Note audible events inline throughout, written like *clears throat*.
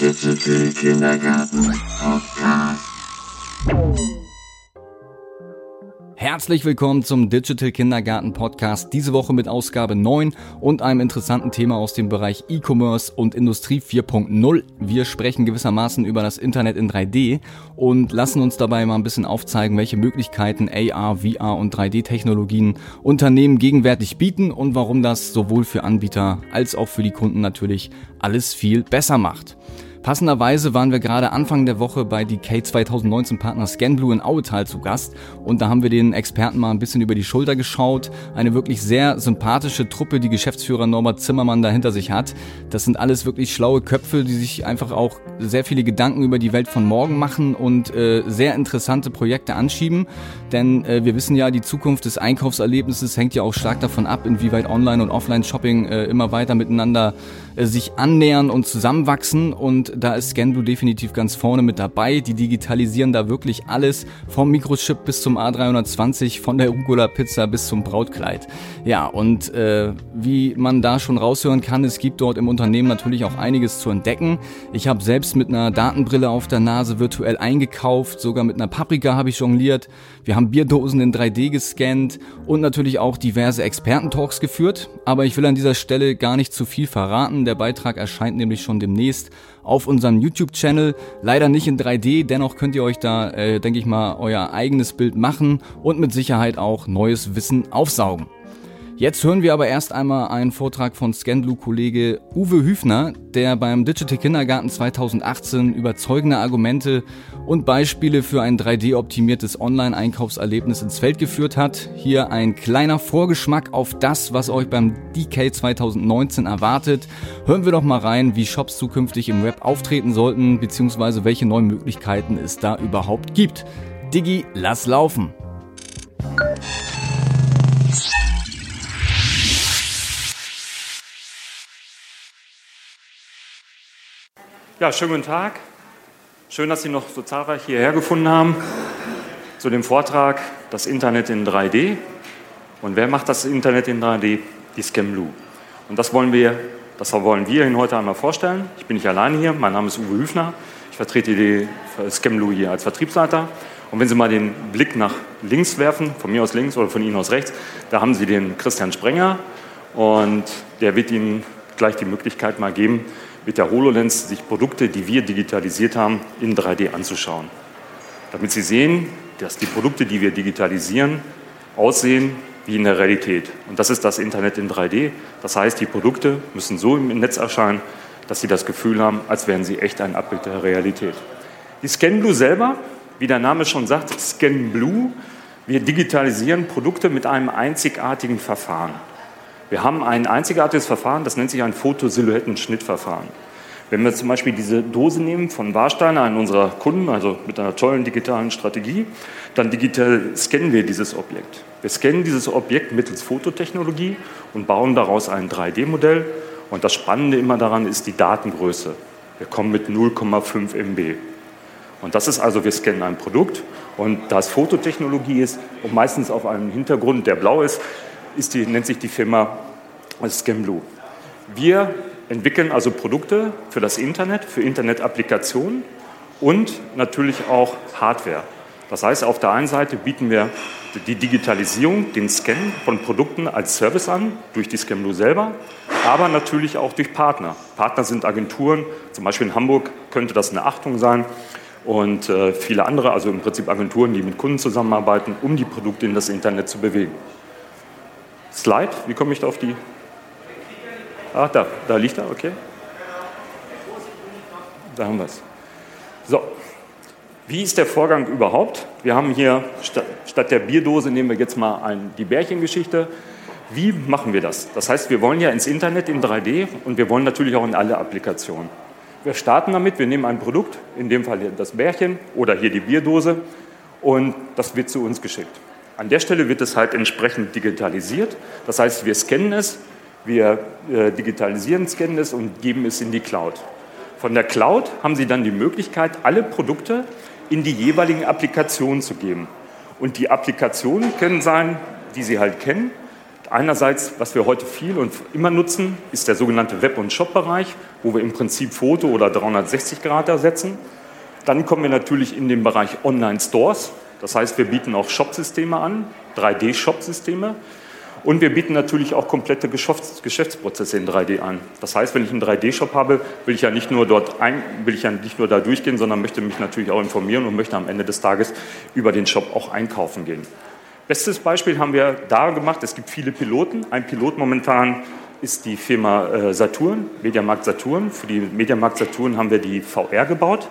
Digital Kindergarten Podcast. Herzlich willkommen zum Digital Kindergarten Podcast. Diese Woche mit Ausgabe 9 und einem interessanten Thema aus dem Bereich E-Commerce und Industrie 4.0. Wir sprechen gewissermaßen über das Internet in 3D und lassen uns dabei mal ein bisschen aufzeigen, welche Möglichkeiten AR, VR und 3D-Technologien Unternehmen gegenwärtig bieten und warum das sowohl für Anbieter als auch für die Kunden natürlich alles viel besser macht. Passenderweise waren wir gerade Anfang der Woche bei DK 2019 Partner Scanblue in Auetal zu Gast und da haben wir den Experten mal ein bisschen über die Schulter geschaut. Eine wirklich sehr sympathische Truppe, die Geschäftsführer Norbert Zimmermann dahinter sich hat. Das sind alles wirklich schlaue Köpfe, die sich einfach auch sehr viele Gedanken über die Welt von morgen machen und äh, sehr interessante Projekte anschieben. Denn äh, wir wissen ja, die Zukunft des Einkaufserlebnisses hängt ja auch stark davon ab, inwieweit Online- und Offline-Shopping äh, immer weiter miteinander sich annähern und zusammenwachsen und da ist Scanblue definitiv ganz vorne mit dabei. Die digitalisieren da wirklich alles vom Mikrochip bis zum A320, von der Rucola Pizza bis zum Brautkleid. Ja, und äh, wie man da schon raushören kann, es gibt dort im Unternehmen natürlich auch einiges zu entdecken. Ich habe selbst mit einer Datenbrille auf der Nase virtuell eingekauft, sogar mit einer Paprika habe ich jongliert. Wir haben Bierdosen in 3D gescannt und natürlich auch diverse Expertentalks geführt. Aber ich will an dieser Stelle gar nicht zu viel verraten. Der Beitrag erscheint nämlich schon demnächst auf unserem YouTube-Channel. Leider nicht in 3D, dennoch könnt ihr euch da, äh, denke ich mal, euer eigenes Bild machen und mit Sicherheit auch neues Wissen aufsaugen. Jetzt hören wir aber erst einmal einen Vortrag von Scanblue-Kollege Uwe Hüfner, der beim Digital Kindergarten 2018 überzeugende Argumente und Beispiele für ein 3D-optimiertes Online-Einkaufserlebnis ins Feld geführt hat. Hier ein kleiner Vorgeschmack auf das, was euch beim DK 2019 erwartet. Hören wir doch mal rein, wie Shops zukünftig im Web auftreten sollten, beziehungsweise welche neuen Möglichkeiten es da überhaupt gibt. Digi, lass laufen! Ja, schönen guten Tag. Schön, dass Sie noch so zahlreich hierher gefunden haben zu dem Vortrag Das Internet in 3D. Und wer macht das Internet in 3D? Die Scamblue. Und das wollen wir, das wollen wir Ihnen heute einmal vorstellen. Ich bin nicht alleine hier. Mein Name ist Uwe Hüfner. Ich vertrete die Scamblue hier als Vertriebsleiter. Und wenn Sie mal den Blick nach links werfen, von mir aus links oder von Ihnen aus rechts, da haben Sie den Christian Sprenger und der wird Ihnen gleich die Möglichkeit mal geben, mit der HoloLens sich Produkte, die wir digitalisiert haben, in 3D anzuschauen. Damit Sie sehen, dass die Produkte, die wir digitalisieren, aussehen wie in der Realität. Und das ist das Internet in 3D. Das heißt, die Produkte müssen so im Netz erscheinen, dass Sie das Gefühl haben, als wären sie echt ein Abbild der Realität. Die ScanBlue selber, wie der Name schon sagt, ScanBlue, wir digitalisieren Produkte mit einem einzigartigen Verfahren. Wir haben ein einzigartiges Verfahren, das nennt sich ein Fotosilhouettenschnittverfahren. Wenn wir zum Beispiel diese Dose nehmen von Warsteiner, einen unserer Kunden, also mit einer tollen digitalen Strategie, dann digital scannen wir dieses Objekt. Wir scannen dieses Objekt mittels Fototechnologie und bauen daraus ein 3D-Modell. Und das Spannende immer daran ist die Datengröße. Wir kommen mit 0,5 MB. Und das ist also, wir scannen ein Produkt und da es Fototechnologie ist und meistens auf einem Hintergrund, der blau ist, ist die, nennt sich die Firma Scamblue. Wir entwickeln also Produkte für das Internet, für Internet-Applikationen und natürlich auch Hardware. Das heißt, auf der einen Seite bieten wir die Digitalisierung, den Scan von Produkten als Service an, durch die Scamblue selber, aber natürlich auch durch Partner. Partner sind Agenturen, zum Beispiel in Hamburg könnte das eine Achtung sein und äh, viele andere, also im Prinzip Agenturen, die mit Kunden zusammenarbeiten, um die Produkte in das Internet zu bewegen. Slide, wie komme ich da auf die? Ach, da, da liegt er, okay. Da haben wir es. So, wie ist der Vorgang überhaupt? Wir haben hier statt, statt der Bierdose nehmen wir jetzt mal ein, die Bärchengeschichte. Wie machen wir das? Das heißt, wir wollen ja ins Internet in 3D und wir wollen natürlich auch in alle Applikationen. Wir starten damit, wir nehmen ein Produkt, in dem Fall das Bärchen oder hier die Bierdose und das wird zu uns geschickt. An der Stelle wird es halt entsprechend digitalisiert. Das heißt, wir scannen es, wir äh, digitalisieren, scannen es und geben es in die Cloud. Von der Cloud haben Sie dann die Möglichkeit, alle Produkte in die jeweiligen Applikationen zu geben. Und die Applikationen können sein, die Sie halt kennen, Einerseits, was wir heute viel und immer nutzen, ist der sogenannte Web- und Shop-Bereich, wo wir im Prinzip Foto oder 360 Grad ersetzen. Dann kommen wir natürlich in den Bereich Online-Stores. Das heißt, wir bieten auch Shop-Systeme an, 3D-Shop-Systeme. Und wir bieten natürlich auch komplette Geschäftsprozesse in 3D an. Das heißt, wenn ich einen 3D-Shop habe, will ich ja nicht nur dort ein, will ich ja nicht nur da durchgehen, sondern möchte mich natürlich auch informieren und möchte am Ende des Tages über den Shop auch einkaufen gehen. Bestes Beispiel haben wir da gemacht. Es gibt viele Piloten. Ein Pilot momentan ist die Firma äh, Saturn, Mediamarkt Saturn. Für die Mediamarkt Saturn haben wir die VR gebaut.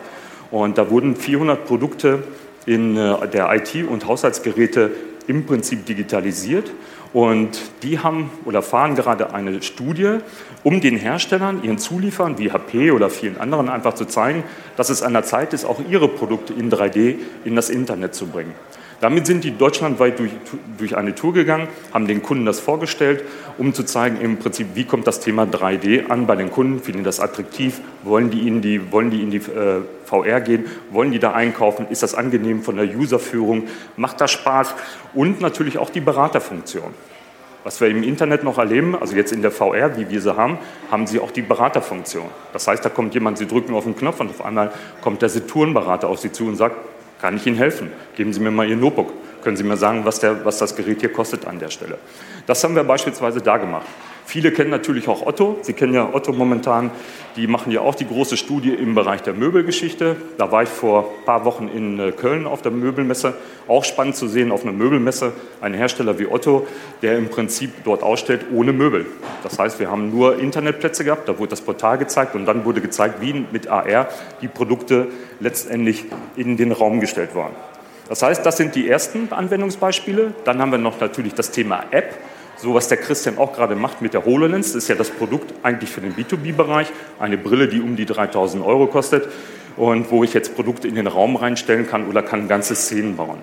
Und da wurden 400 Produkte in äh, der IT- und Haushaltsgeräte im Prinzip digitalisiert. Und die haben oder fahren gerade eine Studie, um den Herstellern, ihren Zulieferern wie HP oder vielen anderen einfach zu zeigen, dass es an der Zeit ist, auch ihre Produkte in 3D in das Internet zu bringen. Damit sind die deutschlandweit durch, durch eine Tour gegangen, haben den Kunden das vorgestellt, um zu zeigen, im Prinzip, wie kommt das Thema 3D an bei den Kunden, finden die das attraktiv, wollen die in die, wollen die, in die äh, VR gehen, wollen die da einkaufen, ist das angenehm von der Userführung, macht das Spaß und natürlich auch die Beraterfunktion. Was wir im Internet noch erleben, also jetzt in der VR, wie wir sie haben, haben sie auch die Beraterfunktion. Das heißt, da kommt jemand, Sie drücken auf den Knopf und auf einmal kommt der Saturn-Berater auf Sie zu und sagt, kann ich Ihnen helfen? Geben Sie mir mal Ihr Notebook. Können Sie mir sagen, was, der, was das Gerät hier kostet an der Stelle? Das haben wir beispielsweise da gemacht. Viele kennen natürlich auch Otto. Sie kennen ja Otto momentan. Die machen ja auch die große Studie im Bereich der Möbelgeschichte. Da war ich vor ein paar Wochen in äh, Köln auf der Möbelmesse. Auch spannend zu sehen auf einer Möbelmesse einen Hersteller wie Otto, der im Prinzip dort ausstellt ohne Möbel. Das heißt, wir haben nur Internetplätze gehabt. Da wurde das Portal gezeigt und dann wurde gezeigt, wie mit AR die Produkte letztendlich in den Raum gestellt waren. Das heißt, das sind die ersten Anwendungsbeispiele. Dann haben wir noch natürlich das Thema App. So was der Christian auch gerade macht mit der HoloLens, ist ja das Produkt eigentlich für den B2B-Bereich. Eine Brille, die um die 3000 Euro kostet und wo ich jetzt Produkte in den Raum reinstellen kann oder kann ganze Szenen bauen.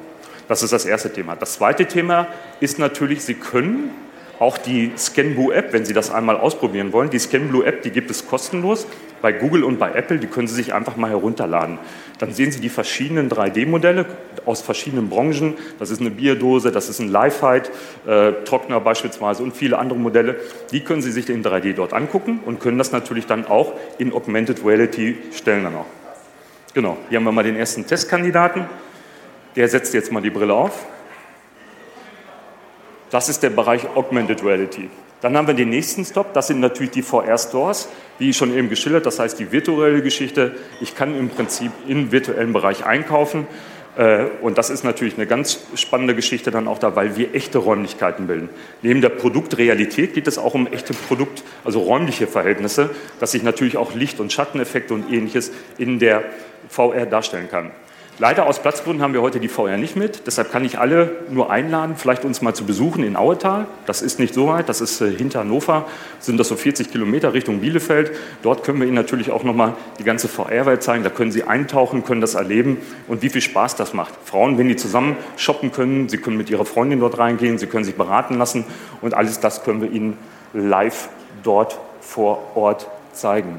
Das ist das erste Thema. Das zweite Thema ist natürlich, Sie können auch die Scanblue App, wenn Sie das einmal ausprobieren wollen, die Scanblue App, die gibt es kostenlos bei Google und bei Apple, die können Sie sich einfach mal herunterladen. Dann sehen Sie die verschiedenen 3D-Modelle aus verschiedenen Branchen. Das ist eine Bierdose, das ist ein Lifehide, äh, Trockner beispielsweise und viele andere Modelle. Die können Sie sich in 3D dort angucken und können das natürlich dann auch in Augmented Reality stellen dann auch. Genau, hier haben wir mal den ersten Testkandidaten. Der setzt jetzt mal die Brille auf. Das ist der Bereich Augmented Reality. Dann haben wir den nächsten Stop, das sind natürlich die VR-Stores, wie schon eben geschildert, das heißt die virtuelle Geschichte. Ich kann im Prinzip im virtuellen Bereich einkaufen äh, und das ist natürlich eine ganz spannende Geschichte dann auch da, weil wir echte Räumlichkeiten bilden. Neben der Produktrealität geht es auch um echte Produkt, also räumliche Verhältnisse, dass ich natürlich auch Licht- und Schatteneffekte und ähnliches in der VR darstellen kann. Leider aus Platzgründen haben wir heute die VR nicht mit. Deshalb kann ich alle nur einladen, vielleicht uns mal zu besuchen in Auetal. Das ist nicht so weit, das ist äh, hinter Hannover, sind das so 40 Kilometer Richtung Bielefeld. Dort können wir Ihnen natürlich auch nochmal die ganze VR-Welt zeigen. Da können Sie eintauchen, können das erleben und wie viel Spaß das macht. Frauen, wenn die zusammen shoppen können, sie können mit ihrer Freundin dort reingehen, sie können sich beraten lassen und alles das können wir Ihnen live dort vor Ort zeigen.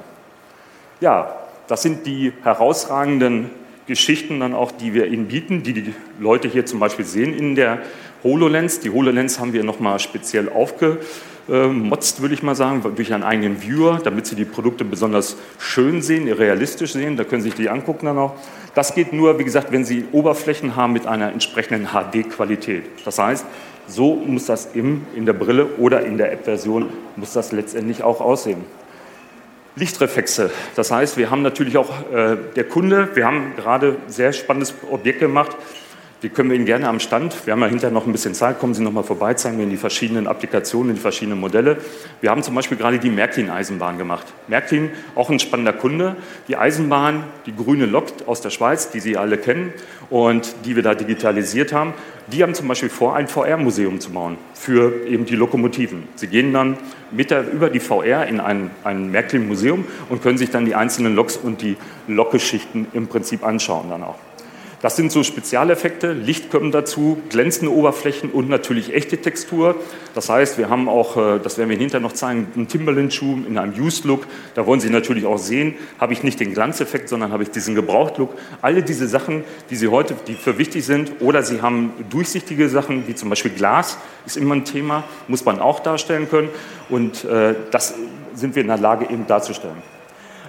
Ja, das sind die herausragenden Geschichten dann auch, die wir Ihnen bieten, die die Leute hier zum Beispiel sehen in der HoloLens. Die HoloLens haben wir nochmal speziell aufgemotzt, würde ich mal sagen, durch einen eigenen Viewer, damit Sie die Produkte besonders schön sehen, realistisch sehen. Da können Sie sich die angucken dann auch. Das geht nur, wie gesagt, wenn Sie Oberflächen haben mit einer entsprechenden HD-Qualität. Das heißt, so muss das im, in der Brille oder in der App-Version muss das letztendlich auch aussehen. Lichtreflexe. Das heißt, wir haben natürlich auch äh, der Kunde, wir haben gerade sehr spannendes Objekt gemacht. Die können wir Ihnen gerne am Stand, wir haben ja hinterher noch ein bisschen Zeit, kommen Sie noch mal vorbei, zeigen wir Ihnen die verschiedenen Applikationen, die verschiedenen Modelle. Wir haben zum Beispiel gerade die Märklin-Eisenbahn gemacht. Märklin, auch ein spannender Kunde. Die Eisenbahn, die grüne Lok aus der Schweiz, die Sie alle kennen und die wir da digitalisiert haben, die haben zum Beispiel vor, ein VR-Museum zu bauen für eben die Lokomotiven. Sie gehen dann mit der, über die VR in ein, ein Märklin-Museum und können sich dann die einzelnen Loks und die Lokgeschichten im Prinzip anschauen dann auch. Das sind so Spezialeffekte, Licht kommt dazu, glänzende Oberflächen und natürlich echte Textur. Das heißt, wir haben auch, äh, das werden wir hinterher noch zeigen, einen Timberland-Schuh in einem Used-Look. Da wollen Sie natürlich auch sehen, habe ich nicht den Glanzeffekt, sondern habe ich diesen Gebraucht-Look. Alle diese Sachen, die Sie heute, die für wichtig sind, oder Sie haben durchsichtige Sachen, wie zum Beispiel Glas, ist immer ein Thema, muss man auch darstellen können. Und äh, das sind wir in der Lage eben darzustellen.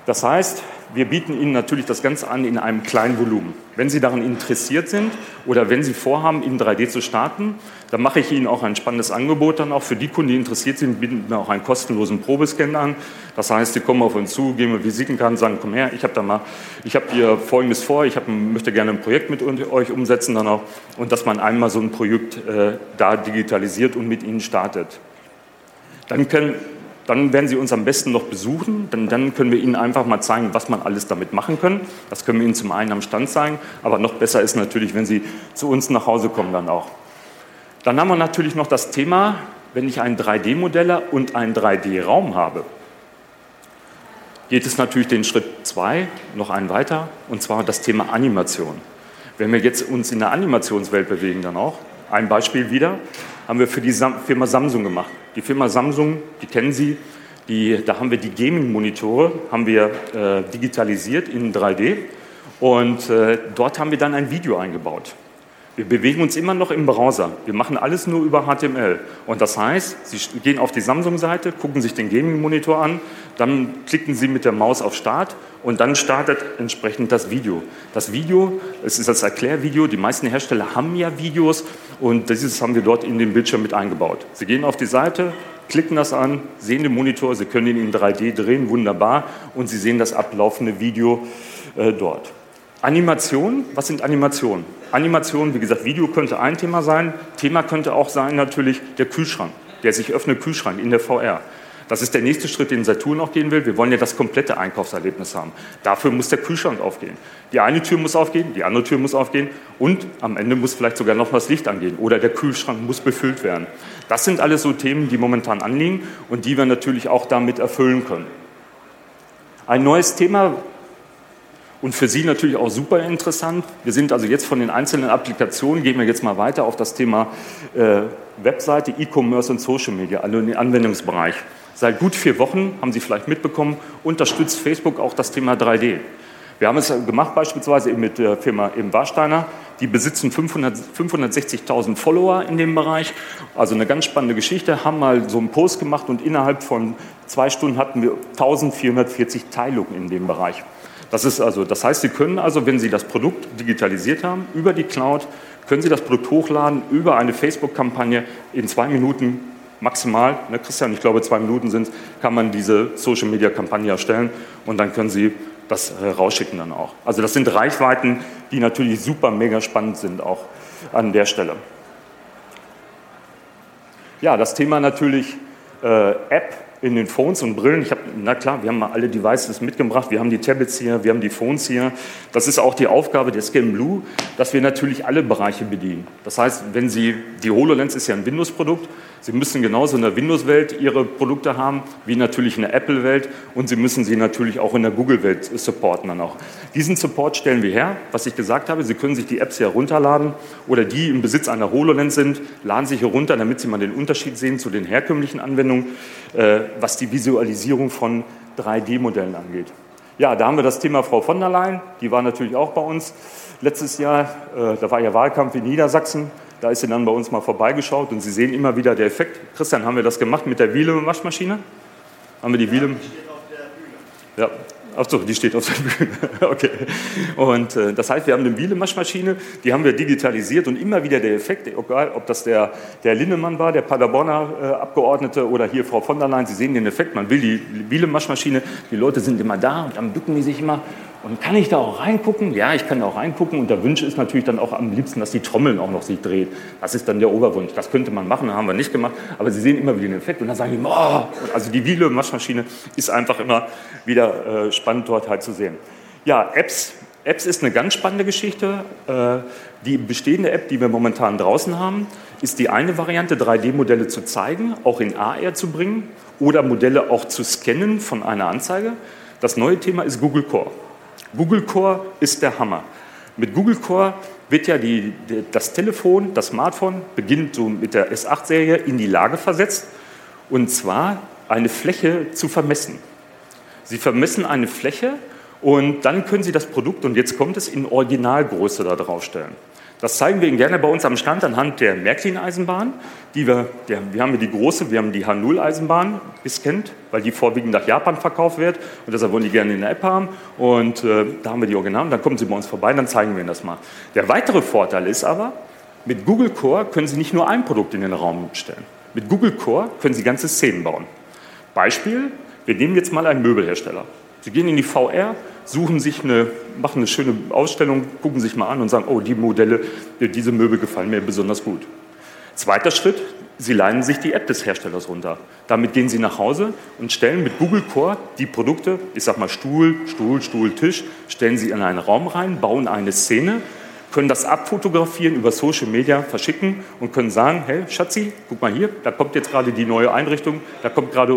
Das heißt, wir bieten Ihnen natürlich das Ganze an in einem kleinen Volumen. Wenn Sie daran interessiert sind oder wenn Sie vorhaben, in 3D zu starten, dann mache ich Ihnen auch ein spannendes Angebot dann auch für die Kunden, die interessiert sind, bieten wir auch einen kostenlosen Probescan an. Das heißt, Sie kommen auf uns zu, geben mir Visitenkarten, sagen, komm her, ich habe da mal, ich habe hier Folgendes vor, ich hab, möchte gerne ein Projekt mit euch umsetzen dann auch und dass man einmal so ein Projekt äh, da digitalisiert und mit Ihnen startet. Dann können dann werden Sie uns am besten noch besuchen, denn dann können wir Ihnen einfach mal zeigen, was man alles damit machen kann. Das können wir Ihnen zum einen am Stand zeigen, aber noch besser ist natürlich, wenn Sie zu uns nach Hause kommen dann auch. Dann haben wir natürlich noch das Thema, wenn ich einen 3D-Modeller und einen 3D-Raum habe, geht es natürlich den Schritt 2 noch einen weiter, und zwar das Thema Animation. Wenn wir jetzt uns in der Animationswelt bewegen dann auch, ein Beispiel wieder, haben wir für die Firma Samsung gemacht. Die Firma Samsung, die kennen Sie, die, da haben wir die Gaming-Monitore, haben wir äh, digitalisiert in 3D und äh, dort haben wir dann ein Video eingebaut. Wir bewegen uns immer noch im Browser. Wir machen alles nur über HTML. Und das heißt, Sie gehen auf die Samsung-Seite, gucken sich den Gaming-Monitor an, dann klicken Sie mit der Maus auf Start und dann startet entsprechend das Video. Das Video, es ist das Erklärvideo, die meisten Hersteller haben ja Videos und dieses haben wir dort in den Bildschirm mit eingebaut. Sie gehen auf die Seite, klicken das an, sehen den Monitor, Sie können ihn in 3D drehen, wunderbar, und Sie sehen das ablaufende Video äh, dort. Animation, was sind Animationen? Animation, wie gesagt, Video könnte ein Thema sein. Thema könnte auch sein natürlich der Kühlschrank, der sich öffnet Kühlschrank in der VR. Das ist der nächste Schritt, den Saturn auch gehen will. Wir wollen ja das komplette Einkaufserlebnis haben. Dafür muss der Kühlschrank aufgehen. Die eine Tür muss aufgehen, die andere Tür muss aufgehen und am Ende muss vielleicht sogar noch das Licht angehen oder der Kühlschrank muss befüllt werden. Das sind alles so Themen, die momentan anliegen und die wir natürlich auch damit erfüllen können. Ein neues Thema, und für Sie natürlich auch super interessant. Wir sind also jetzt von den einzelnen Applikationen, gehen wir jetzt mal weiter auf das Thema äh, Webseite, E-Commerce und Social Media, also in den Anwendungsbereich. Seit gut vier Wochen, haben Sie vielleicht mitbekommen, unterstützt Facebook auch das Thema 3D. Wir haben es gemacht beispielsweise mit der Firma eben Warsteiner. Die besitzen 560.000 Follower in dem Bereich. Also eine ganz spannende Geschichte. Haben mal so einen Post gemacht und innerhalb von zwei Stunden hatten wir 1440 Teilungen in dem Bereich. Das, ist also, das heißt, Sie können also, wenn Sie das Produkt digitalisiert haben, über die Cloud, können Sie das Produkt hochladen über eine Facebook-Kampagne in zwei Minuten maximal, ne, Christian, ich glaube zwei Minuten sind kann man diese Social-Media-Kampagne erstellen und dann können Sie das äh, rausschicken dann auch. Also das sind Reichweiten, die natürlich super mega spannend sind auch an der Stelle. Ja, das Thema natürlich äh, App in den Phones und Brillen. Ich habe, na klar, wir haben mal alle Devices mitgebracht, wir haben die Tablets hier, wir haben die Phones hier. Das ist auch die Aufgabe der Scan Blue, dass wir natürlich alle Bereiche bedienen. Das heißt, wenn Sie, die HoloLens ist ja ein Windows-Produkt, Sie müssen genauso in der Windows-Welt Ihre Produkte haben, wie natürlich in der Apple-Welt und Sie müssen sie natürlich auch in der Google-Welt supporten dann auch. Diesen Support stellen wir her, was ich gesagt habe. Sie können sich die Apps hier runterladen oder die im Besitz einer HoloLens sind, laden sich hier runter, damit Sie mal den Unterschied sehen zu den herkömmlichen Anwendungen, äh, was die Visualisierung von 3D-Modellen angeht. Ja, da haben wir das Thema Frau von der Leyen, die war natürlich auch bei uns letztes Jahr, äh, da war ja Wahlkampf in Niedersachsen, da ist sie dann bei uns mal vorbeigeschaut und Sie sehen immer wieder der Effekt. Christian, haben wir das gemacht mit der Wiele-Waschmaschine? Haben wir die Wiele? Ja, Ach so, die steht auf der Bühne. *laughs* okay. Und äh, das heißt, wir haben eine Wiele-Maschmaschine, die haben wir digitalisiert und immer wieder der Effekt, egal ob das der, der Linnemann war, der Paderborner äh, Abgeordnete oder hier Frau von der Leyen, Sie sehen den Effekt, man will die Wiele-Maschmaschine, die Leute sind immer da und dann bücken die sich immer und kann ich da auch reingucken? Ja, ich kann da auch reingucken. Und der Wunsch ist natürlich dann auch am liebsten, dass die Trommeln auch noch sich dreht. Das ist dann der Oberwunsch. Das könnte man machen, haben wir nicht gemacht. Aber Sie sehen immer wieder den Effekt und dann sagen die, oh! also die Wiele-Waschmaschine ist einfach immer wieder äh, spannend dort halt zu sehen. Ja, Apps. Apps ist eine ganz spannende Geschichte. Äh, die bestehende App, die wir momentan draußen haben, ist die eine Variante, 3D-Modelle zu zeigen, auch in AR zu bringen oder Modelle auch zu scannen von einer Anzeige. Das neue Thema ist Google Core. Google Core ist der Hammer. Mit Google Core wird ja die, das Telefon, das Smartphone, beginnt so mit der S8-Serie in die Lage versetzt, und zwar eine Fläche zu vermessen. Sie vermessen eine Fläche und dann können Sie das Produkt, und jetzt kommt es, in Originalgröße da draufstellen. Das zeigen wir Ihnen gerne bei uns am Stand anhand der Märklin-Eisenbahn. Wir, wir haben die große, wir haben die H0-Eisenbahn, bis kennt, weil die vorwiegend nach Japan verkauft wird und deshalb wollen die gerne in der App haben. Und äh, da haben wir die Originalen, dann kommen Sie bei uns vorbei, dann zeigen wir Ihnen das mal. Der weitere Vorteil ist aber, mit Google Core können Sie nicht nur ein Produkt in den Raum stellen. Mit Google Core können Sie ganze Szenen bauen. Beispiel, wir nehmen jetzt mal einen Möbelhersteller. Sie gehen in die VR, suchen sich eine, machen eine schöne Ausstellung, gucken sich mal an und sagen, oh, die Modelle, diese Möbel gefallen mir besonders gut. Zweiter Schritt, Sie leihen sich die App des Herstellers runter. Damit gehen Sie nach Hause und stellen mit Google Core die Produkte, ich sag mal Stuhl, Stuhl, Stuhl, Tisch, stellen Sie in einen Raum rein, bauen eine Szene können das abfotografieren, über Social Media verschicken und können sagen, hey Schatzi, guck mal hier, da kommt jetzt gerade die neue Einrichtung, da kommt gerade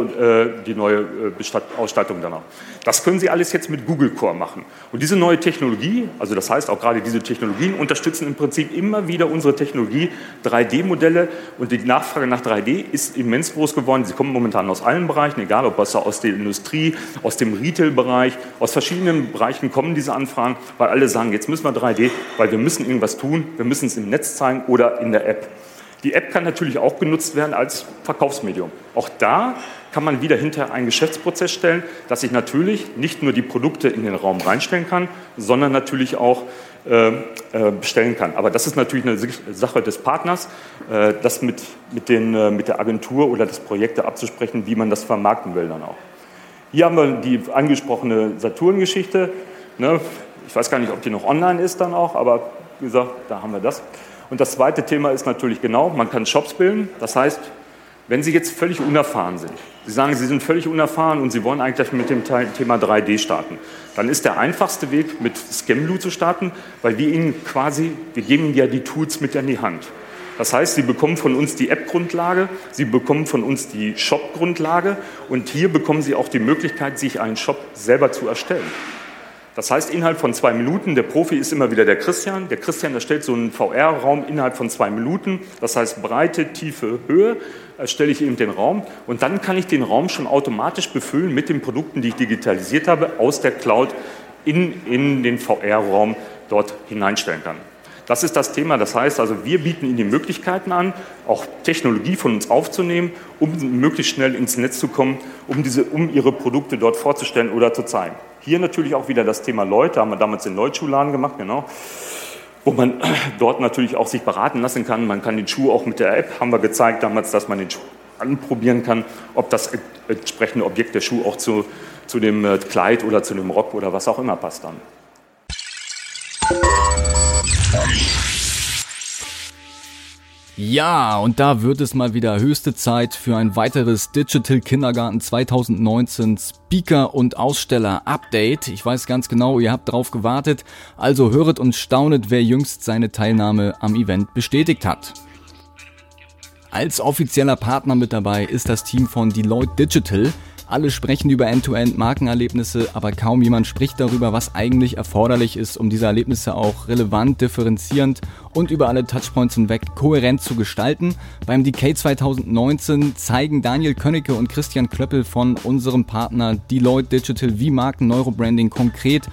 äh, die neue äh, Ausstattung danach. Das können Sie alles jetzt mit Google Core machen. Und diese neue Technologie, also das heißt auch gerade diese Technologien, unterstützen im Prinzip immer wieder unsere Technologie, 3D-Modelle und die Nachfrage nach 3D ist immens groß geworden. Sie kommen momentan aus allen Bereichen, egal ob was aus der Industrie, aus dem Retail-Bereich, aus verschiedenen Bereichen kommen diese Anfragen, weil alle sagen, jetzt müssen wir 3D, weil wir müssen müssen irgendwas tun, wir müssen es im Netz zeigen oder in der App. Die App kann natürlich auch genutzt werden als Verkaufsmedium. Auch da kann man wieder hinter einen Geschäftsprozess stellen, dass ich natürlich nicht nur die Produkte in den Raum reinstellen kann, sondern natürlich auch äh, äh, bestellen kann. Aber das ist natürlich eine Sache des Partners, äh, das mit, mit, den, mit der Agentur oder des Projekte abzusprechen, wie man das vermarkten will dann auch. Hier haben wir die angesprochene Saturn-Geschichte. Ne? Ich weiß gar nicht, ob die noch online ist dann auch, aber wie gesagt, da haben wir das. Und das zweite Thema ist natürlich genau, man kann Shops bilden. Das heißt, wenn Sie jetzt völlig unerfahren sind, Sie sagen, Sie sind völlig unerfahren und Sie wollen eigentlich mit dem Thema 3D starten, dann ist der einfachste Weg, mit Scamblue zu starten, weil wir Ihnen quasi, wir geben Ihnen ja die Tools mit in die Hand. Das heißt, Sie bekommen von uns die App-Grundlage, Sie bekommen von uns die Shop-Grundlage und hier bekommen Sie auch die Möglichkeit, sich einen Shop selber zu erstellen. Das heißt, innerhalb von zwei Minuten, der Profi ist immer wieder der Christian. Der Christian erstellt so einen VR-Raum innerhalb von zwei Minuten. Das heißt, Breite, Tiefe, Höhe erstelle ich eben den Raum. Und dann kann ich den Raum schon automatisch befüllen mit den Produkten, die ich digitalisiert habe, aus der Cloud in, in den VR-Raum dort hineinstellen kann. Das ist das Thema. Das heißt also, wir bieten Ihnen die Möglichkeiten an, auch Technologie von uns aufzunehmen, um möglichst schnell ins Netz zu kommen, um, diese, um Ihre Produkte dort vorzustellen oder zu zeigen. Hier natürlich auch wieder das Thema Leute, haben wir damals in Leutschuladen gemacht, genau wo man *clears throat* dort natürlich auch sich beraten lassen kann. Man kann den Schuh auch mit der App, haben wir gezeigt damals, dass man den Schuh anprobieren kann, ob das entsprechende Objekt der Schuh auch zu, zu dem äh, Kleid oder zu dem Rock oder was auch immer passt dann. Ja, und da wird es mal wieder höchste Zeit für ein weiteres Digital Kindergarten 2019 Speaker und Aussteller Update. Ich weiß ganz genau, ihr habt drauf gewartet, also höret und staunet, wer jüngst seine Teilnahme am Event bestätigt hat. Als offizieller Partner mit dabei ist das Team von Deloitte Digital, alle sprechen über End-to-End-Markenerlebnisse, aber kaum jemand spricht darüber, was eigentlich erforderlich ist, um diese Erlebnisse auch relevant, differenzierend und über alle Touchpoints hinweg kohärent zu gestalten. Beim Decay 2019 zeigen Daniel Könnecke und Christian Klöppel von unserem Partner Deloitte Digital, wie Marken Neurobranding konkret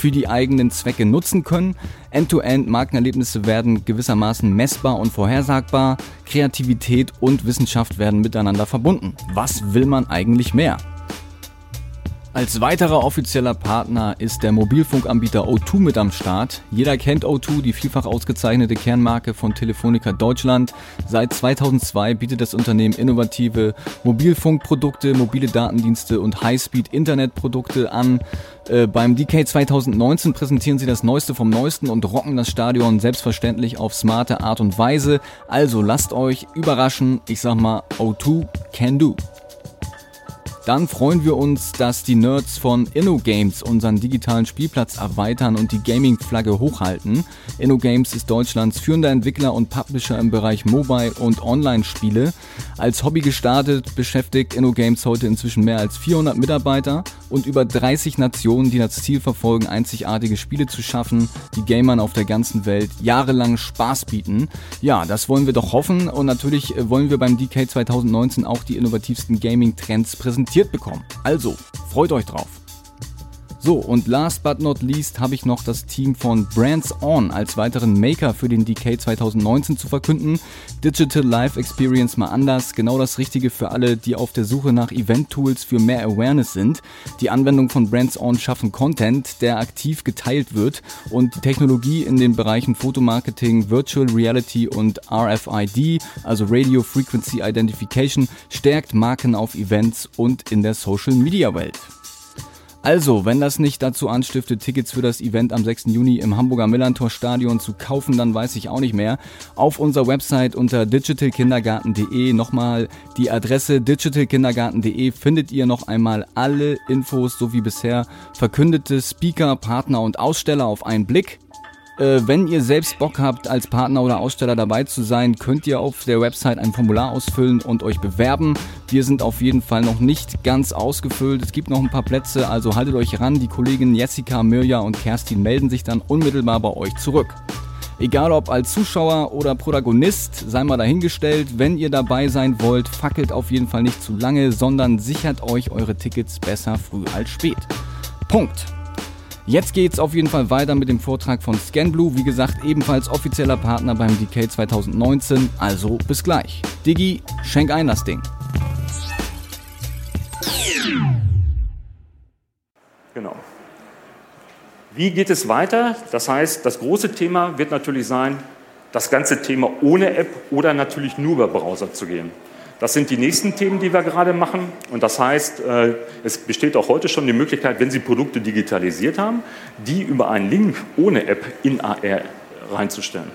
für die eigenen Zwecke nutzen können. End-to-End-Markenerlebnisse werden gewissermaßen messbar und vorhersagbar. Kreativität und Wissenschaft werden miteinander verbunden. Was will man eigentlich mehr? Als weiterer offizieller Partner ist der Mobilfunkanbieter O2 mit am Start. Jeder kennt O2, die vielfach ausgezeichnete Kernmarke von Telefonica Deutschland. Seit 2002 bietet das Unternehmen innovative Mobilfunkprodukte, mobile Datendienste und Highspeed-Internetprodukte an. Äh, beim DK 2019 präsentieren sie das Neueste vom Neuesten und rocken das Stadion selbstverständlich auf smarte Art und Weise. Also lasst euch überraschen. Ich sag mal, O2 can do. Dann freuen wir uns, dass die Nerds von InnoGames unseren digitalen Spielplatz erweitern und die Gaming-Flagge hochhalten. InnoGames ist Deutschlands führender Entwickler und Publisher im Bereich Mobile- und Online-Spiele. Als Hobby gestartet beschäftigt InnoGames heute inzwischen mehr als 400 Mitarbeiter und über 30 Nationen, die das Ziel verfolgen, einzigartige Spiele zu schaffen, die Gamern auf der ganzen Welt jahrelang Spaß bieten. Ja, das wollen wir doch hoffen und natürlich wollen wir beim DK 2019 auch die innovativsten Gaming-Trends präsentiert bekommen. Also, freut euch drauf. So, und last but not least habe ich noch das Team von Brands On als weiteren Maker für den DK 2019 zu verkünden. Digital Life Experience mal anders, genau das Richtige für alle, die auf der Suche nach Event-Tools für mehr Awareness sind. Die Anwendung von Brands On schaffen Content, der aktiv geteilt wird und die Technologie in den Bereichen Fotomarketing, Virtual Reality und RFID, also Radio Frequency Identification, stärkt Marken auf Events und in der Social Media Welt. Also, wenn das nicht dazu anstiftet, Tickets für das Event am 6. Juni im Hamburger Millantor Stadion zu kaufen, dann weiß ich auch nicht mehr. Auf unserer Website unter digitalkindergarten.de nochmal die Adresse digitalkindergarten.de findet ihr noch einmal alle Infos sowie bisher verkündete Speaker, Partner und Aussteller auf einen Blick. Äh, wenn ihr selbst Bock habt, als Partner oder Aussteller dabei zu sein, könnt ihr auf der Website ein Formular ausfüllen und euch bewerben. Wir sind auf jeden Fall noch nicht ganz ausgefüllt. Es gibt noch ein paar Plätze, also haltet euch ran. Die Kolleginnen Jessica, Mirja und Kerstin melden sich dann unmittelbar bei euch zurück. Egal ob als Zuschauer oder Protagonist, sei mal dahingestellt. Wenn ihr dabei sein wollt, fackelt auf jeden Fall nicht zu lange, sondern sichert euch eure Tickets besser früh als spät. Punkt. Jetzt geht's auf jeden Fall weiter mit dem Vortrag von ScanBlue, wie gesagt, ebenfalls offizieller Partner beim DK 2019. Also bis gleich. Digi, schenk ein das Ding. Genau. Wie geht es weiter? Das heißt, das große Thema wird natürlich sein, das ganze Thema ohne App oder natürlich nur über Browser zu gehen. Das sind die nächsten Themen, die wir gerade machen. Und das heißt, äh, es besteht auch heute schon die Möglichkeit, wenn Sie Produkte digitalisiert haben, die über einen Link ohne App in AR reinzustellen.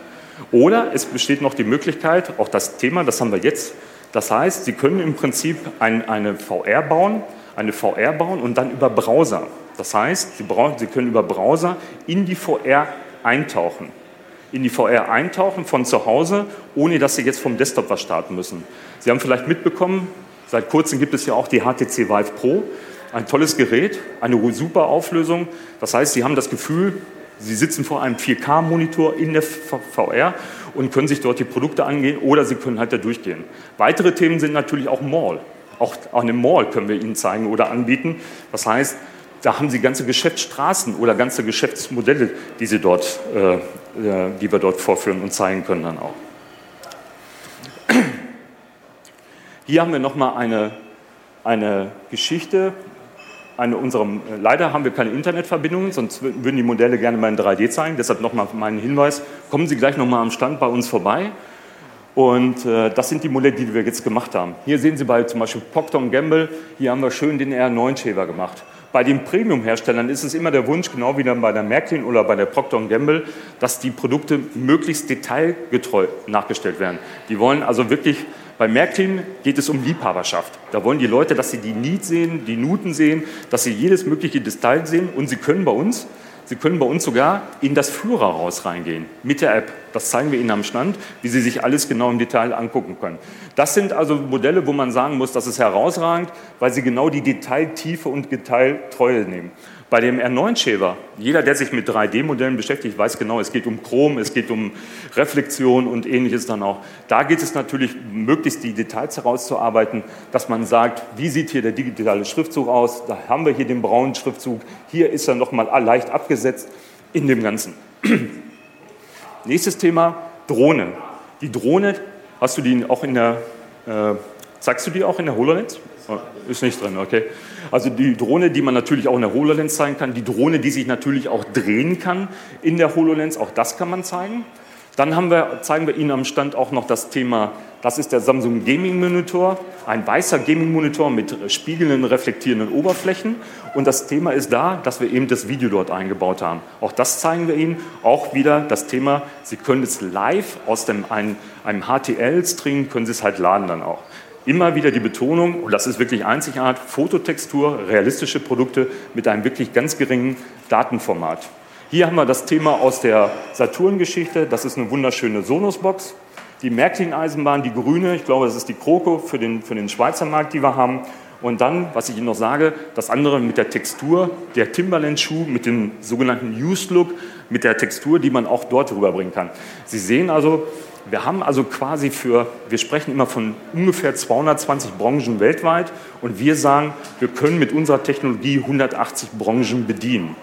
Oder es besteht noch die Möglichkeit, auch das Thema, das haben wir jetzt, das heißt, Sie können im Prinzip ein, eine VR bauen, eine VR bauen und dann über Browser. Das heißt, Sie, brauchen, Sie können über Browser in die VR eintauchen in die VR eintauchen von zu Hause, ohne dass Sie jetzt vom Desktop was starten müssen. Sie haben vielleicht mitbekommen, seit kurzem gibt es ja auch die HTC Vive Pro, ein tolles Gerät, eine super Auflösung. Das heißt, Sie haben das Gefühl, Sie sitzen vor einem 4K-Monitor in der VR und können sich dort die Produkte angehen oder Sie können halt da durchgehen. Weitere Themen sind natürlich auch Mall. Auch eine Mall können wir Ihnen zeigen oder anbieten. Das heißt, da haben Sie ganze Geschäftsstraßen oder ganze Geschäftsmodelle, die, Sie dort, äh, die wir dort vorführen und zeigen können dann auch. Hier haben wir nochmal eine, eine Geschichte. Eine unserem, leider haben wir keine Internetverbindungen, sonst würden die Modelle gerne mal in 3D zeigen. Deshalb nochmal mein Hinweis, kommen Sie gleich nochmal am Stand bei uns vorbei. Und äh, das sind die Modelle, die wir jetzt gemacht haben. Hier sehen Sie bei zum Beispiel Procter Gamble, hier haben wir schön den R9-Shaver gemacht. Bei den Premium-Herstellern ist es immer der Wunsch, genau wie dann bei der Märklin oder bei der Procter Gamble, dass die Produkte möglichst detailgetreu nachgestellt werden. Die wollen also wirklich, bei Märklin geht es um Liebhaberschaft. Da wollen die Leute, dass sie die Niet sehen, die Nuten sehen, dass sie jedes mögliche Detail sehen und sie können bei uns Sie können bei uns sogar in das Führerhaus reingehen mit der App. Das zeigen wir Ihnen am Stand, wie Sie sich alles genau im Detail angucken können. Das sind also Modelle, wo man sagen muss, das ist herausragend, weil sie genau die Detailtiefe und Detailtreue nehmen. Bei dem R9-Shaver, jeder, der sich mit 3D-Modellen beschäftigt, weiß genau, es geht um Chrom, es geht um Reflexion und ähnliches dann auch. Da geht es natürlich, möglichst die Details herauszuarbeiten, dass man sagt, wie sieht hier der digitale Schriftzug aus? Da haben wir hier den braunen Schriftzug, hier ist er nochmal leicht abgesetzt in dem Ganzen. *clears throat* Nächstes Thema, Drohne. Die Drohne, hast du die auch in der, äh, zeigst du die auch in der HoloLens? Oh, ist nicht drin, okay. Also die Drohne, die man natürlich auch in der HoloLens zeigen kann, die Drohne, die sich natürlich auch drehen kann in der HoloLens, auch das kann man zeigen. Dann wir, zeigen wir Ihnen am Stand auch noch das Thema, das ist der Samsung Gaming Monitor, ein weißer Gaming Monitor mit spiegelnden, reflektierenden Oberflächen. Und das Thema ist da, dass wir eben das Video dort eingebaut haben. Auch das zeigen wir Ihnen. Auch wieder das Thema, Sie können es live aus dem, einem, einem HTL-String, können Sie es halt laden dann auch. Immer wieder die Betonung, und das ist wirklich einzigartig, Fototextur, realistische Produkte mit einem wirklich ganz geringen Datenformat. Hier haben wir das Thema aus der Saturn-Geschichte. Das ist eine wunderschöne Sonos-Box. Die Märklin-Eisenbahn, die grüne, ich glaube, das ist die Kroko für den, für den Schweizer Markt, die wir haben. Und dann, was ich Ihnen noch sage, das andere mit der Textur, der Timberland-Schuh mit dem sogenannten Used Look, mit der Textur, die man auch dort rüberbringen kann. Sie sehen also, wir haben also quasi für, wir sprechen immer von ungefähr 220 Branchen weltweit und wir sagen, wir können mit unserer Technologie 180 Branchen bedienen.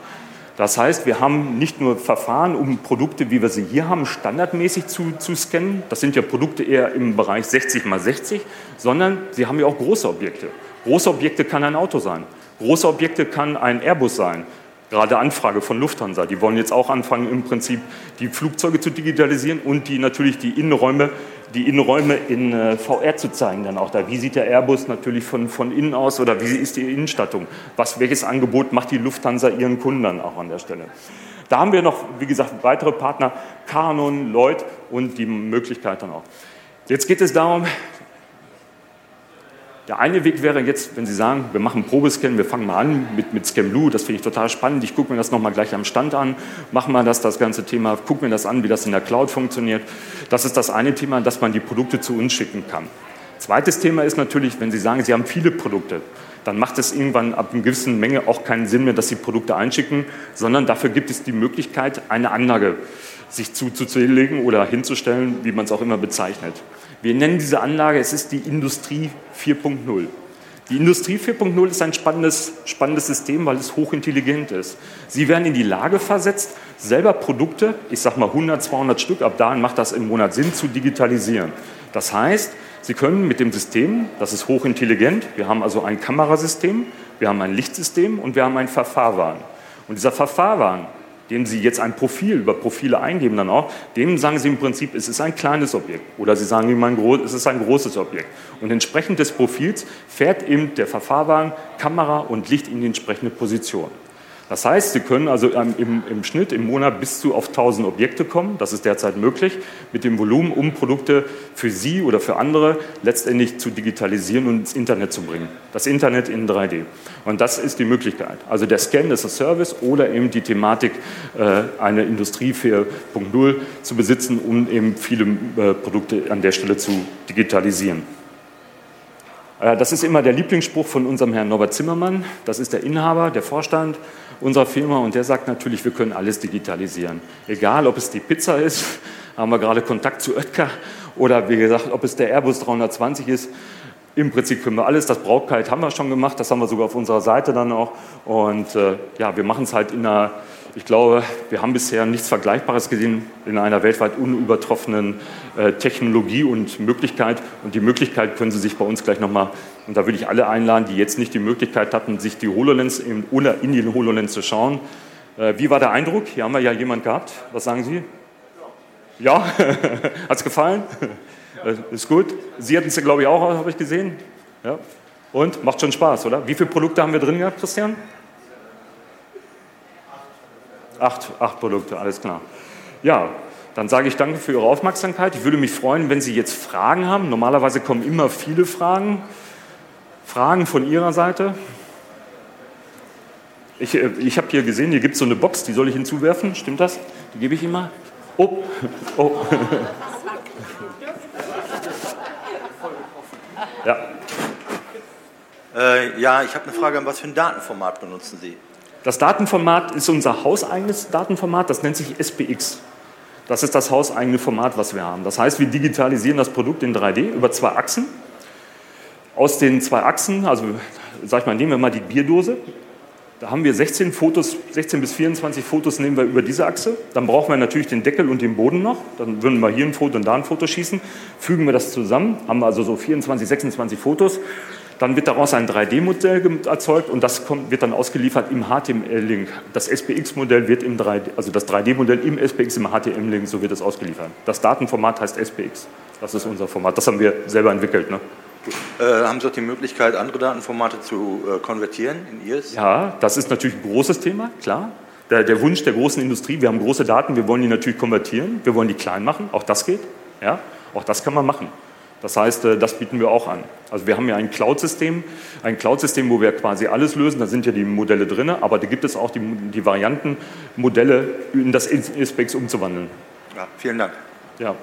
Das heißt, wir haben nicht nur Verfahren, um Produkte, wie wir sie hier haben, standardmäßig zu, zu scannen. Das sind ja Produkte eher im Bereich 60 mal 60, sondern sie haben ja auch große Objekte. Große Objekte kann ein Auto sein. Große Objekte kann ein Airbus sein. Gerade Anfrage von Lufthansa. Die wollen jetzt auch anfangen, im Prinzip die Flugzeuge zu digitalisieren und die natürlich die Innenräume, die Innenräume in äh, VR zu zeigen dann auch da. Wie sieht der Airbus natürlich von, von innen aus oder wie ist die Innenstattung? Was, welches Angebot macht die Lufthansa ihren Kunden dann auch an der Stelle? Da haben wir noch, wie gesagt, weitere Partner, Canon, Lloyd und die Möglichkeit dann auch. Jetzt geht es darum, der eine Weg wäre jetzt, wenn Sie sagen, wir machen Probescan, wir fangen mal an mit, mit ScamBlue, das finde ich total spannend, ich gucke mir das nochmal gleich am Stand an, machen wir das, das ganze Thema, gucke mir das an, wie das in der Cloud funktioniert. Das ist das eine Thema, dass man die Produkte zu uns schicken kann. Zweites Thema ist natürlich, wenn Sie sagen, Sie haben viele Produkte, dann macht es irgendwann ab einer gewissen Menge auch keinen Sinn mehr, dass Sie Produkte einschicken, sondern dafür gibt es die Möglichkeit, eine Anlage sich zuzulegen oder hinzustellen, wie man es auch immer bezeichnet. Wir nennen diese Anlage, es ist die Industrie 4.0. Die Industrie 4.0 ist ein spannendes, spannendes System, weil es hochintelligent ist. Sie werden in die Lage versetzt, selber Produkte, ich sage mal 100, 200 Stück, ab dahin macht das im Monat Sinn, zu digitalisieren. Das heißt, Sie können mit dem System, das ist hochintelligent, wir haben also ein Kamerasystem, wir haben ein Lichtsystem und wir haben ein Verfahrwaren. Und dieser Verfahrwaren dem Sie jetzt ein Profil über Profile eingeben dann auch, dem sagen Sie im Prinzip, es ist ein kleines Objekt oder Sie sagen ihm, es ist ein großes Objekt. Und entsprechend des Profils fährt eben der Verfahrwagen Kamera und Licht in die entsprechende Position. Das heißt, Sie können also im, im, Schnitt im Monat bis zu auf 1000 Objekte kommen. Das ist derzeit möglich, mit dem Volumen, um Produkte für Sie oder für andere letztendlich zu digitalisieren und ins Internet zu bringen. Das Internet in 3D. Und das ist die Möglichkeit. Also der Scan ist ein Service oder eben die Thematik, äh, eine Industrie 4.0 zu besitzen, um eben viele äh, Produkte an der Stelle zu digitalisieren. Äh, das ist immer der Lieblingsspruch von unserem Herrn Norbert Zimmermann. Das ist der Inhaber, der Vorstand unserer Firma und der sagt natürlich, wir können alles digitalisieren. Egal, ob es die Pizza ist, *laughs* haben wir gerade Kontakt zu Oetker oder wie gesagt, ob es der Airbus 320 ist. Im Prinzip können wir alles. Das Brautkeit haben wir schon gemacht, das haben wir sogar auf unserer Seite dann auch. Und äh, ja, wir machen es halt in einer, ich glaube, wir haben bisher nichts Vergleichbares gesehen in einer weltweit unübertroffenen äh, Technologie und Möglichkeit. Und die Möglichkeit können Sie sich bei uns gleich nochmal, und da würde ich alle einladen, die jetzt nicht die Möglichkeit hatten, sich die HoloLens in, oder in die HoloLens zu schauen. Äh, wie war der Eindruck? Hier haben wir ja jemand gehabt. Was sagen Sie? Ja, *laughs* hat es gefallen? Äh, ist gut. Sie hatten es ja, glaube ich, auch, habe ich gesehen. Ja. Und macht schon Spaß, oder? Wie viele Produkte haben wir drin gehabt, Christian? Acht, acht Produkte, alles klar. Ja, dann sage ich danke für Ihre Aufmerksamkeit. Ich würde mich freuen, wenn Sie jetzt Fragen haben. Normalerweise kommen immer viele Fragen. Fragen von Ihrer Seite? Ich, äh, ich habe hier gesehen, hier gibt es so eine Box, die soll ich hinzuwerfen. Stimmt das? Die gebe ich Ihnen mal. Oh, oh. *laughs* Ja. Äh, ja, ich habe eine Frage, was für ein Datenformat benutzen Sie? Das Datenformat ist unser hauseigenes Datenformat, das nennt sich SPX. Das ist das hauseigene Format, was wir haben. Das heißt, wir digitalisieren das Produkt in 3D über zwei Achsen. Aus den zwei Achsen, also sag ich mal, nehmen wir mal die Bierdose. Da haben wir 16 Fotos, 16 bis 24 Fotos nehmen wir über diese Achse. Dann brauchen wir natürlich den Deckel und den Boden noch. Dann würden wir hier ein Foto und da ein Foto schießen. Fügen wir das zusammen, haben wir also so 24, 26 Fotos. Dann wird daraus ein 3D-Modell erzeugt und das kommt, wird dann ausgeliefert im HTML-Link. Das SPX-Modell wird im 3D, also das 3D-Modell im SPX im HTML-Link, so wird es ausgeliefert. Das Datenformat heißt SPX. Das ist unser Format. Das haben wir selber entwickelt. Ne? Äh, haben Sie auch die Möglichkeit, andere Datenformate zu äh, konvertieren in Ihres? Ja, das ist natürlich ein großes Thema, klar. Der, der, Wunsch der großen Industrie, wir haben große Daten, wir wollen die natürlich konvertieren, wir wollen die klein machen, auch das geht. Ja, auch das kann man machen. Das heißt, äh, das bieten wir auch an. Also wir haben ja ein Cloud-System, ein Cloud-System, wo wir quasi alles lösen. Da sind ja die Modelle drin, aber da gibt es auch die, die Varianten, Modelle in das ISPEX umzuwandeln. Ja, vielen Dank. Ja.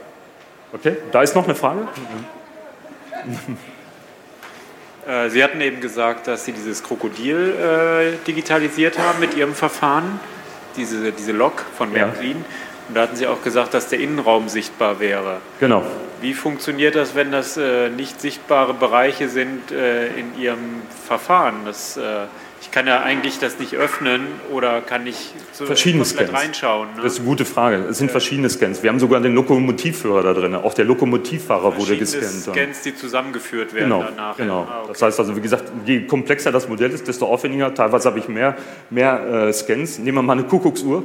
Okay, da ist noch eine Frage. Äh, Sie hatten eben gesagt, dass Sie dieses Krokodil äh, digitalisiert haben mit Ihrem Verfahren, diese, diese Lok von Märklin. Ja. Und da hatten Sie auch gesagt, dass der Innenraum sichtbar wäre. Genau. Wie funktioniert das, wenn das äh, nicht sichtbare Bereiche sind äh, in Ihrem Verfahren? Das, äh, ich kann ja eigentlich das nicht öffnen oder kann nicht so verschiedene Scans. reinschauen. Ne? Das ist eine gute Frage. Es sind verschiedene Scans. Wir haben sogar den Lokomotivführer da drin. Auch der Lokomotivfahrer wurde gescannt. Scans, die zusammengeführt werden genau, danach. Genau. Ah, okay. Das heißt also, wie gesagt, je komplexer das Modell ist, desto aufwendiger. Teilweise habe ich mehr, mehr äh, Scans. Nehmen wir mal eine Kuckucksuhr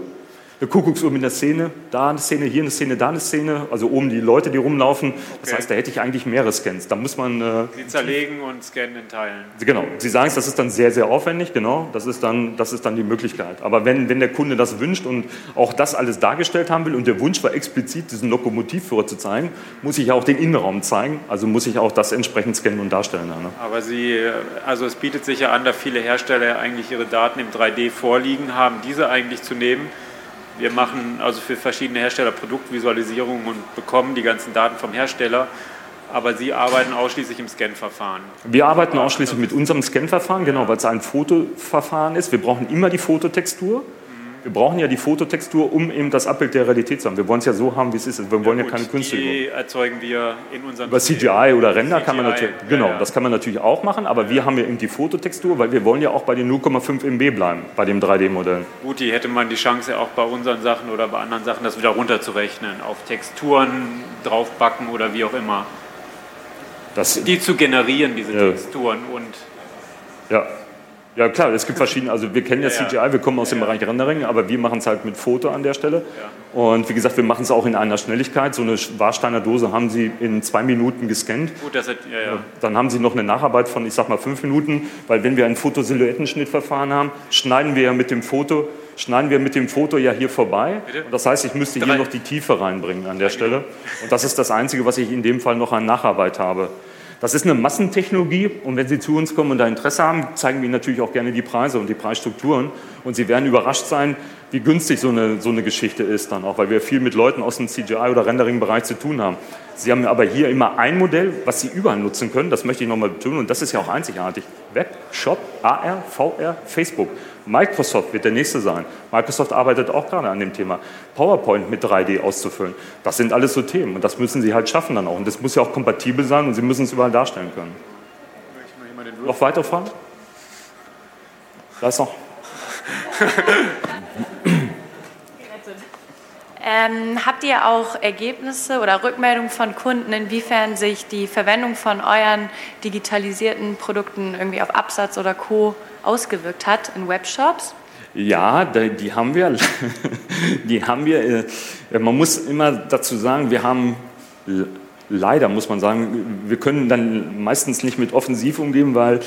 eine Kuckucksuhr mit einer Szene, da eine Szene, hier eine Szene, da eine Szene, also oben die Leute, die rumlaufen. Das heißt, da hätte ich eigentlich mehrere Scans. Da muss man. Äh, Sie zerlegen und scannen in Teilen. Genau. Sie sagen es, das ist dann sehr, sehr aufwendig, genau. Das ist dann, das ist dann die Möglichkeit. Aber wenn, wenn der Kunde das wünscht und auch das alles dargestellt haben will und der Wunsch war explizit, diesen Lokomotivführer zu zeigen, muss ich auch den Innenraum zeigen. Also muss ich auch das entsprechend scannen und darstellen. Ne? Aber Sie, also es bietet sich ja an, da viele Hersteller eigentlich ihre Daten im 3D vorliegen haben, diese eigentlich zu nehmen wir machen also für verschiedene Hersteller Produktvisualisierung und bekommen die ganzen Daten vom Hersteller. Aber Sie arbeiten ausschließlich im Scan-Verfahren. Wir arbeiten ausschließlich mit unserem Scan-Verfahren, genau, weil es ein Fotoverfahren ist. Wir brauchen immer die Fototextur. Wir brauchen ja die Fototextur, um eben das Abbild der Realität zu haben. Wir wollen es ja so haben, wie es ist. Wir wollen ja, gut, ja keine Künste. Die erzeugen wir in unserem Über CGI oder Render CGI, kann man natürlich, genau, ja. das kann man natürlich auch machen, aber wir haben ja eben die Fototextur, weil wir wollen ja auch bei den 0,5 MB bleiben, bei dem 3D-Modell. Gut, die hätte man die Chance auch bei unseren Sachen oder bei anderen Sachen, das wieder runterzurechnen, auf Texturen draufbacken oder wie auch immer. Das, die zu generieren, diese. Texturen und ja, ja klar, es gibt verschiedene, also wir kennen ja, ja CGI, wir kommen aus ja, dem Bereich Rendering, aber wir machen es halt mit Foto an der Stelle. Ja. Und wie gesagt, wir machen es auch in einer Schnelligkeit. So eine Warsteiner Dose haben sie in zwei Minuten gescannt. Gut, das hat, ja, ja. Dann haben sie noch eine Nacharbeit von, ich sag mal, fünf Minuten, weil wenn wir ein Fotosilhouettenschnittverfahren haben, schneiden wir ja mit dem Foto schneiden wir mit dem Foto ja hier vorbei. Und das heißt, ich müsste hier noch die Tiefe reinbringen an der Stelle. Und das ist das Einzige, was ich in dem Fall noch an Nacharbeit habe. Das ist eine Massentechnologie und wenn Sie zu uns kommen und da Interesse haben, zeigen wir Ihnen natürlich auch gerne die Preise und die Preisstrukturen. Und Sie werden überrascht sein, wie günstig so eine, so eine Geschichte ist dann auch, weil wir viel mit Leuten aus dem CGI- oder Rendering-Bereich zu tun haben. Sie haben aber hier immer ein Modell, was Sie überall nutzen können, das möchte ich nochmal betonen und das ist ja auch einzigartig. Web, Shop, AR, VR, Facebook. Microsoft wird der nächste sein. Microsoft arbeitet auch gerade an dem Thema, PowerPoint mit 3D auszufüllen. Das sind alles so Themen und das müssen Sie halt schaffen dann auch. Und das muss ja auch kompatibel sein und Sie müssen es überall darstellen können. Noch weitere Fragen? Da ist noch. *laughs* Ähm, habt ihr auch Ergebnisse oder Rückmeldungen von Kunden, inwiefern sich die Verwendung von euren digitalisierten Produkten irgendwie auf Absatz oder Co. ausgewirkt hat in Webshops? Ja, die haben wir. *laughs* Die haben wir. Äh, man muss immer dazu sagen, wir haben leider, muss man sagen, wir können dann meistens nicht mit offensiv umgehen, weil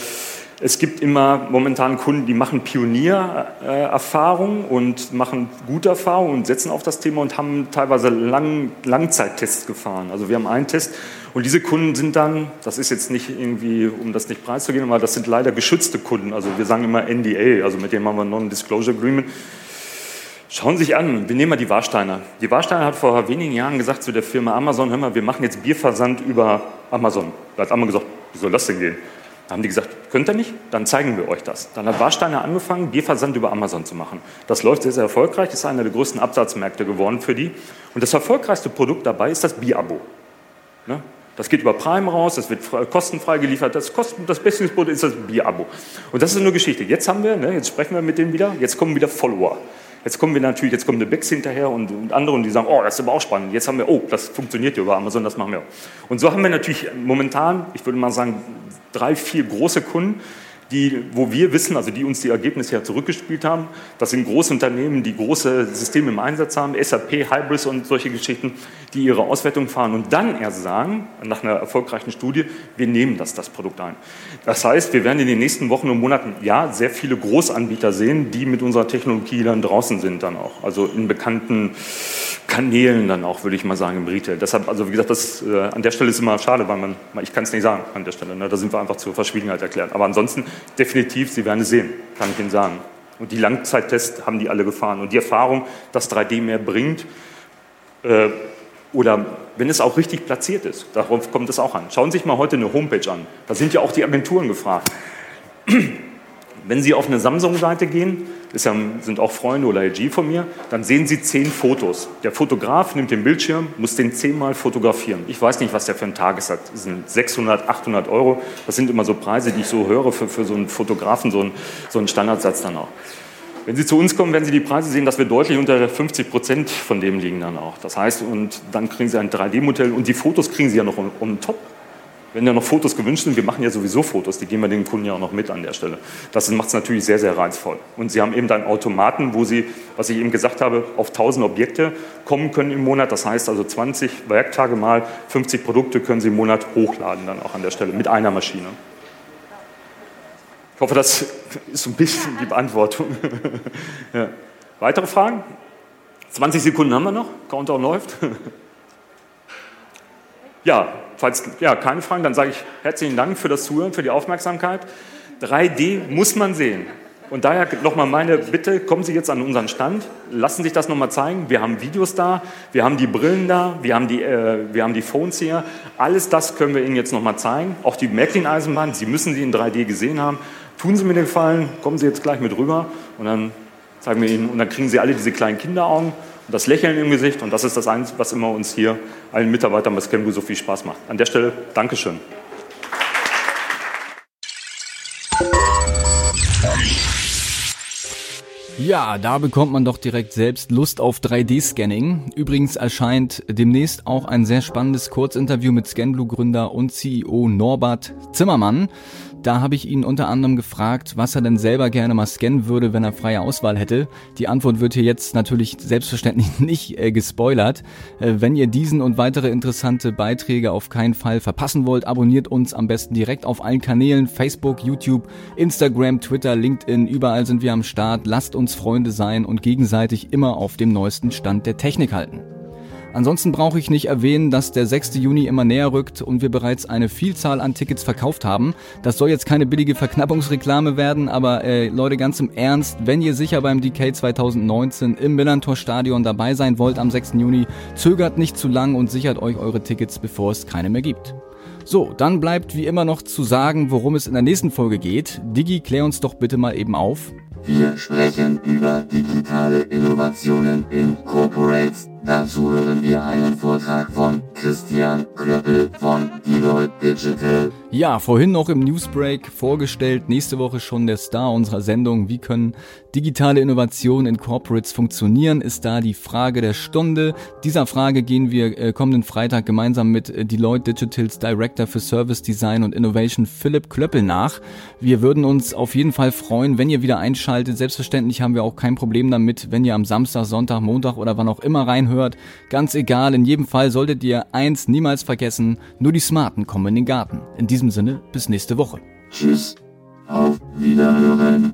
es gibt immer momentan Kunden, die machen Pioniererfahrung und machen gute Erfahrungen und setzen auf das Thema und haben teilweise Lang Langzeittests gefahren. Also wir haben einen Test und diese Kunden sind dann, das ist jetzt nicht irgendwie, um das nicht preiszugeben, aber das sind leider geschützte Kunden. Also wir sagen immer NDA, also mit dem haben wir Non-Disclosure Agreement. Schauen Sie sich an, wir nehmen mal die Warsteiner. Die Warsteiner hat vor wenigen Jahren gesagt zu der Firma Amazon, hör mal, wir machen jetzt Bierversand über Amazon. Da hat Amazon gesagt, wie soll das denn gehen? Da haben die gesagt, könnt ihr nicht? Dann zeigen wir euch das. Dann hat Warsteiner angefangen, Bierversand über Amazon zu machen. Das läuft sehr, sehr erfolgreich, ist einer der größten Absatzmärkte geworden für die. Und das erfolgreichste Produkt dabei ist das Bierabo. Ne? Das geht über Prime raus, das wird kostenfrei geliefert. Das, Kosten, das beste Produkt ist das Bierabo. Und das ist eine Geschichte. Jetzt haben wir, ne, jetzt sprechen wir mit denen wieder, jetzt kommen wieder Follower. Jetzt kommen wir natürlich, jetzt kommen die Becks hinterher und, und andere und die sagen, oh, das ist aber auch spannend. Jetzt haben wir, oh, das funktioniert ja über Amazon, das machen wir auch. Und so haben wir natürlich momentan, ich würde mal sagen, drei, vier große Kunden, die, wo wir wissen, also die uns die Ergebnisse ja zurückgespielt haben, das sind große Unternehmen, die große Systeme im Einsatz haben, SAP, Hybris und solche Geschichten, die ihre Auswertung fahren und dann erst sagen, nach einer erfolgreichen Studie, wir nehmen das, das Produkt ein. Das heißt, wir werden in den nächsten Wochen und Monaten, ja, sehr viele Großanbieter sehen, die mit unserer Technologie dann draußen sind dann auch. Also in bekannten Kanälen dann auch, würde ich mal sagen, im Retail. Deshalb, also wie gesagt, das äh, an der Stelle ist immer schade, weil man, ich kann es nicht sagen an der Stelle, ne? da sind wir einfach zur Verschwiegenheit erklärt. Aber ansonsten definitiv, Sie werden es sehen, kann ich Ihnen sagen. Und die Langzeittests haben die alle gefahren. Und die Erfahrung, dass 3D mehr bringt, äh, oder wenn es auch richtig platziert ist, darauf kommt es auch an. Schauen Sie sich mal heute eine Homepage an. Da sind ja auch die Agenturen gefragt. Wenn Sie auf eine Samsung-Seite gehen, das sind auch Freunde oder LG von mir, dann sehen Sie zehn Fotos. Der Fotograf nimmt den Bildschirm, muss den zehnmal fotografieren. Ich weiß nicht, was der für einen Tagessatz hat. Das sind 600, 800 Euro. Das sind immer so Preise, die ich so höre für, für so einen Fotografen, so einen, so einen Standardsatz dann auch. Wenn Sie zu uns kommen, werden Sie die Preise sehen, dass wir deutlich unter 50 Prozent von dem liegen dann auch. Das heißt, und dann kriegen Sie ein 3D-Modell und die Fotos kriegen Sie ja noch um, um top. Wenn ja noch Fotos gewünscht sind, wir machen ja sowieso Fotos, die geben wir den Kunden ja auch noch mit an der Stelle. Das macht es natürlich sehr, sehr reizvoll. Und Sie haben eben dann Automaten, wo Sie, was ich eben gesagt habe, auf 1000 Objekte kommen können im Monat. Das heißt also 20 Werktage mal 50 Produkte können Sie im Monat hochladen dann auch an der Stelle mit einer Maschine. Ich hoffe, das ist so ein bisschen die Beantwortung. *laughs* ja. Weitere Fragen? 20 Sekunden haben wir noch. Countdown läuft. *laughs* ja, falls ja, keine Fragen, dann sage ich herzlichen Dank für das Zuhören, für die Aufmerksamkeit. 3D muss man sehen. Und daher nochmal meine Bitte, kommen Sie jetzt an unseren Stand, lassen sich das nochmal zeigen. Wir haben Videos da, wir haben die Brillen da, wir haben die, äh, wir haben die Phones hier. Alles das können wir Ihnen jetzt nochmal zeigen. Auch die Märklin-Eisenbahn, Sie müssen sie in 3D gesehen haben. Tun Sie mir den Gefallen, kommen Sie jetzt gleich mit rüber und dann zeigen wir Ihnen, und dann kriegen Sie alle diese kleinen Kinderaugen das Lächeln im Gesicht und das ist das eins, was immer uns hier allen Mitarbeitern bei Scamblue so viel Spaß macht. An der Stelle Dankeschön. Ja, da bekommt man doch direkt selbst Lust auf 3D-Scanning. Übrigens erscheint demnächst auch ein sehr spannendes Kurzinterview mit Scanblue-Gründer und CEO Norbert Zimmermann. Da habe ich ihn unter anderem gefragt, was er denn selber gerne mal scannen würde, wenn er freie Auswahl hätte. Die Antwort wird hier jetzt natürlich selbstverständlich *laughs* nicht äh, gespoilert. Äh, wenn ihr diesen und weitere interessante Beiträge auf keinen Fall verpassen wollt, abonniert uns am besten direkt auf allen Kanälen, Facebook, YouTube, Instagram, Twitter, LinkedIn, überall sind wir am Start. Lasst uns Freunde sein und gegenseitig immer auf dem neuesten Stand der Technik halten. Ansonsten brauche ich nicht erwähnen, dass der 6. Juni immer näher rückt und wir bereits eine Vielzahl an Tickets verkauft haben. Das soll jetzt keine billige Verknappungsreklame werden, aber äh, Leute, ganz im Ernst, wenn ihr sicher beim DK 2019 im Millantor Stadion dabei sein wollt am 6. Juni, zögert nicht zu lang und sichert euch eure Tickets, bevor es keine mehr gibt. So, dann bleibt wie immer noch zu sagen, worum es in der nächsten Folge geht. Digi, klär uns doch bitte mal eben auf. Wir sprechen über digitale Innovationen in Corporates Dazu hören wir einen Vortrag von Christian Klöppel von Deloitte Digital. Ja, vorhin noch im Newsbreak vorgestellt, nächste Woche schon der Star unserer Sendung. Wie können digitale Innovationen in Corporates funktionieren, ist da die Frage der Stunde. Dieser Frage gehen wir äh, kommenden Freitag gemeinsam mit äh, Deloitte Digitals Director für Service Design und Innovation Philipp Klöppel nach. Wir würden uns auf jeden Fall freuen, wenn ihr wieder einschaltet. Selbstverständlich haben wir auch kein Problem damit, wenn ihr am Samstag, Sonntag, Montag oder wann auch immer reinhört hört. Ganz egal, in jedem Fall solltet ihr eins niemals vergessen, nur die Smarten kommen in den Garten. In diesem Sinne, bis nächste Woche. Tschüss, auf Wiederhören.